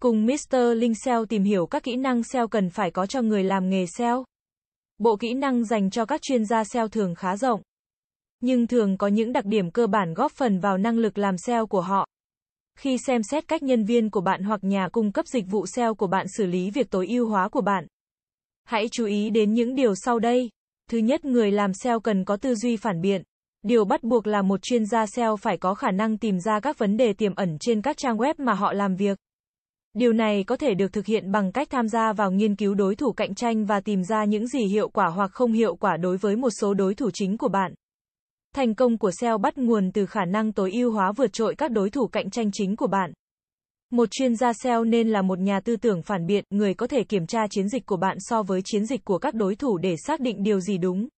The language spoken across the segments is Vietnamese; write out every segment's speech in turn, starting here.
Cùng Mr. Linh SEO tìm hiểu các kỹ năng SEO cần phải có cho người làm nghề SEO. Bộ kỹ năng dành cho các chuyên gia SEO thường khá rộng, nhưng thường có những đặc điểm cơ bản góp phần vào năng lực làm SEO của họ. Khi xem xét cách nhân viên của bạn hoặc nhà cung cấp dịch vụ SEO của bạn xử lý việc tối ưu hóa của bạn, hãy chú ý đến những điều sau đây. Thứ nhất, người làm SEO cần có tư duy phản biện. Điều bắt buộc là một chuyên gia SEO phải có khả năng tìm ra các vấn đề tiềm ẩn trên các trang web mà họ làm việc. Điều này có thể được thực hiện bằng cách tham gia vào nghiên cứu đối thủ cạnh tranh và tìm ra những gì hiệu quả hoặc không hiệu quả đối với một số đối thủ chính của bạn. Thành công của SEO bắt nguồn từ khả năng tối ưu hóa vượt trội các đối thủ cạnh tranh chính của bạn. Một chuyên gia SEO nên là một nhà tư tưởng phản biện, người có thể kiểm tra chiến dịch của bạn so với chiến dịch của các đối thủ để xác định điều gì đúng.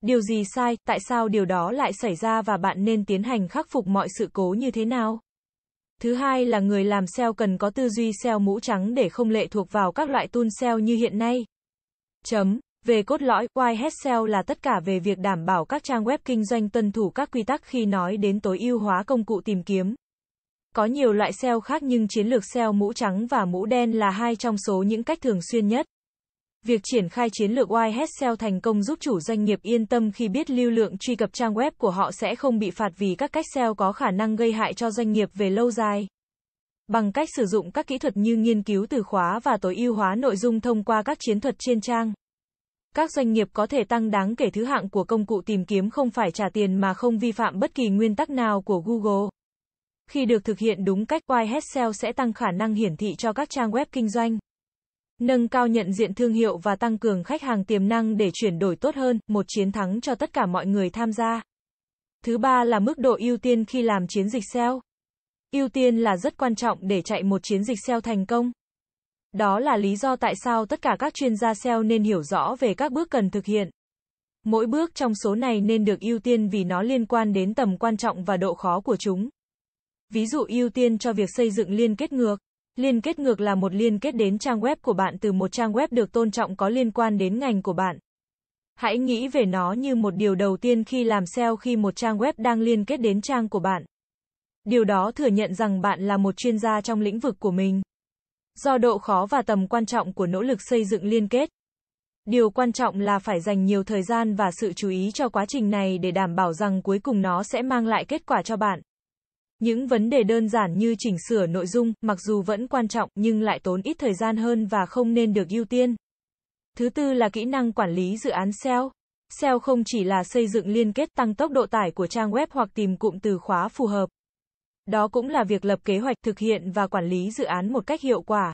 Điều gì sai, tại sao điều đó lại xảy ra và bạn nên tiến hành khắc phục mọi sự cố như thế nào? Thứ hai là người làm SEO cần có tư duy SEO mũ trắng để không lệ thuộc vào các loại tool SEO như hiện nay. Chấm. Về cốt lõi, Whitehead SEO là tất cả về việc đảm bảo các trang web kinh doanh tuân thủ các quy tắc khi nói đến tối ưu hóa công cụ tìm kiếm. Có nhiều loại SEO khác nhưng chiến lược SEO mũ trắng và mũ đen là hai trong số những cách thường xuyên nhất. Việc triển khai chiến lược Whitehead SEO thành công giúp chủ doanh nghiệp yên tâm khi biết lưu lượng truy cập trang web của họ sẽ không bị phạt vì các cách SEO có khả năng gây hại cho doanh nghiệp về lâu dài. Bằng cách sử dụng các kỹ thuật như nghiên cứu từ khóa và tối ưu hóa nội dung thông qua các chiến thuật trên trang. Các doanh nghiệp có thể tăng đáng kể thứ hạng của công cụ tìm kiếm không phải trả tiền mà không vi phạm bất kỳ nguyên tắc nào của Google. Khi được thực hiện đúng cách, Whitehead SEO sẽ tăng khả năng hiển thị cho các trang web kinh doanh nâng cao nhận diện thương hiệu và tăng cường khách hàng tiềm năng để chuyển đổi tốt hơn, một chiến thắng cho tất cả mọi người tham gia. Thứ ba là mức độ ưu tiên khi làm chiến dịch SEO. Ưu tiên là rất quan trọng để chạy một chiến dịch SEO thành công. Đó là lý do tại sao tất cả các chuyên gia SEO nên hiểu rõ về các bước cần thực hiện. Mỗi bước trong số này nên được ưu tiên vì nó liên quan đến tầm quan trọng và độ khó của chúng. Ví dụ ưu tiên cho việc xây dựng liên kết ngược. Liên kết ngược là một liên kết đến trang web của bạn từ một trang web được tôn trọng có liên quan đến ngành của bạn. Hãy nghĩ về nó như một điều đầu tiên khi làm SEO khi một trang web đang liên kết đến trang của bạn. Điều đó thừa nhận rằng bạn là một chuyên gia trong lĩnh vực của mình. Do độ khó và tầm quan trọng của nỗ lực xây dựng liên kết. Điều quan trọng là phải dành nhiều thời gian và sự chú ý cho quá trình này để đảm bảo rằng cuối cùng nó sẽ mang lại kết quả cho bạn. Những vấn đề đơn giản như chỉnh sửa nội dung, mặc dù vẫn quan trọng, nhưng lại tốn ít thời gian hơn và không nên được ưu tiên. Thứ tư là kỹ năng quản lý dự án SEO. SEO không chỉ là xây dựng liên kết tăng tốc độ tải của trang web hoặc tìm cụm từ khóa phù hợp. Đó cũng là việc lập kế hoạch, thực hiện và quản lý dự án một cách hiệu quả.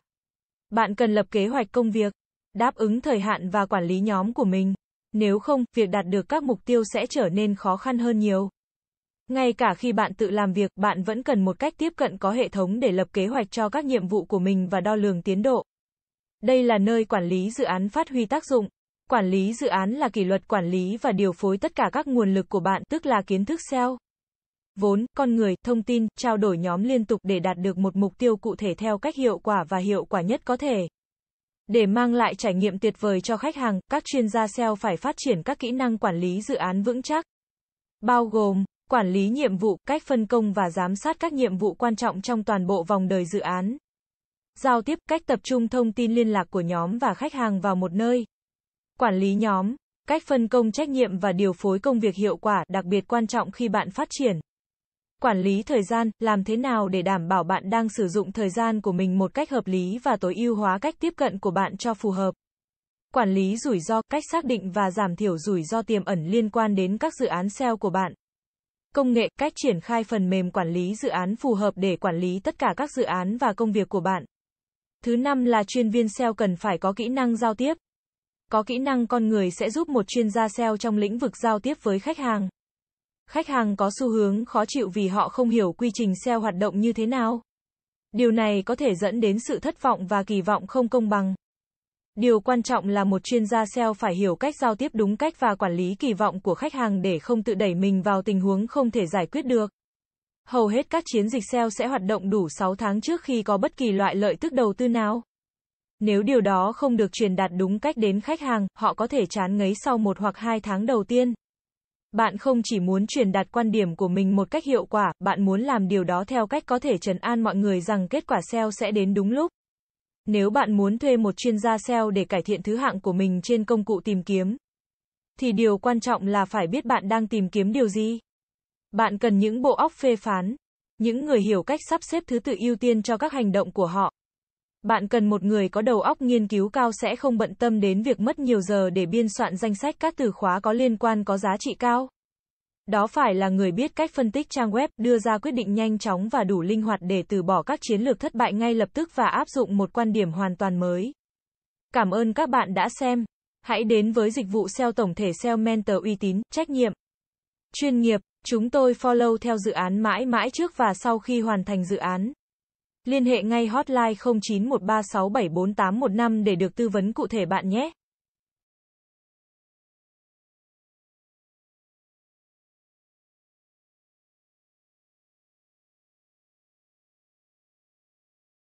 Bạn cần lập kế hoạch công việc, đáp ứng thời hạn và quản lý nhóm của mình. Nếu không, việc đạt được các mục tiêu sẽ trở nên khó khăn hơn nhiều. Ngay cả khi bạn tự làm việc, bạn vẫn cần một cách tiếp cận có hệ thống để lập kế hoạch cho các nhiệm vụ của mình và đo lường tiến độ. Đây là nơi quản lý dự án phát huy tác dụng. Quản lý dự án là kỷ luật quản lý và điều phối tất cả các nguồn lực của bạn, tức là kiến thức SEO. Vốn, con người, thông tin, trao đổi nhóm liên tục để đạt được một mục tiêu cụ thể theo cách hiệu quả và hiệu quả nhất có thể. Để mang lại trải nghiệm tuyệt vời cho khách hàng, các chuyên gia SEO phải phát triển các kỹ năng quản lý dự án vững chắc. Bao gồm Quản lý nhiệm vụ, cách phân công và giám sát các nhiệm vụ quan trọng trong toàn bộ vòng đời dự án. Giao tiếp, cách tập trung thông tin liên lạc của nhóm và khách hàng vào một nơi. Quản lý nhóm, cách phân công trách nhiệm và điều phối công việc hiệu quả, đặc biệt quan trọng khi bạn phát triển. Quản lý thời gian, làm thế nào để đảm bảo bạn đang sử dụng thời gian của mình một cách hợp lý và tối ưu hóa cách tiếp cận của bạn cho phù hợp. Quản lý rủi ro, cách xác định và giảm thiểu rủi ro tiềm ẩn liên quan đến các dự án SEO của bạn công nghệ, cách triển khai phần mềm quản lý dự án phù hợp để quản lý tất cả các dự án và công việc của bạn. Thứ năm là chuyên viên SEO cần phải có kỹ năng giao tiếp. Có kỹ năng con người sẽ giúp một chuyên gia SEO trong lĩnh vực giao tiếp với khách hàng. Khách hàng có xu hướng khó chịu vì họ không hiểu quy trình SEO hoạt động như thế nào. Điều này có thể dẫn đến sự thất vọng và kỳ vọng không công bằng. Điều quan trọng là một chuyên gia SEO phải hiểu cách giao tiếp đúng cách và quản lý kỳ vọng của khách hàng để không tự đẩy mình vào tình huống không thể giải quyết được. Hầu hết các chiến dịch SEO sẽ hoạt động đủ 6 tháng trước khi có bất kỳ loại lợi tức đầu tư nào. Nếu điều đó không được truyền đạt đúng cách đến khách hàng, họ có thể chán ngấy sau một hoặc hai tháng đầu tiên. Bạn không chỉ muốn truyền đạt quan điểm của mình một cách hiệu quả, bạn muốn làm điều đó theo cách có thể trấn an mọi người rằng kết quả SEO sẽ đến đúng lúc. Nếu bạn muốn thuê một chuyên gia SEO để cải thiện thứ hạng của mình trên công cụ tìm kiếm, thì điều quan trọng là phải biết bạn đang tìm kiếm điều gì. Bạn cần những bộ óc phê phán, những người hiểu cách sắp xếp thứ tự ưu tiên cho các hành động của họ. Bạn cần một người có đầu óc nghiên cứu cao sẽ không bận tâm đến việc mất nhiều giờ để biên soạn danh sách các từ khóa có liên quan có giá trị cao. Đó phải là người biết cách phân tích trang web, đưa ra quyết định nhanh chóng và đủ linh hoạt để từ bỏ các chiến lược thất bại ngay lập tức và áp dụng một quan điểm hoàn toàn mới. Cảm ơn các bạn đã xem. Hãy đến với dịch vụ SEO tổng thể SEO Mentor uy tín, trách nhiệm, chuyên nghiệp. Chúng tôi follow theo dự án mãi mãi trước và sau khi hoàn thành dự án. Liên hệ ngay hotline 0913674815 để được tư vấn cụ thể bạn nhé.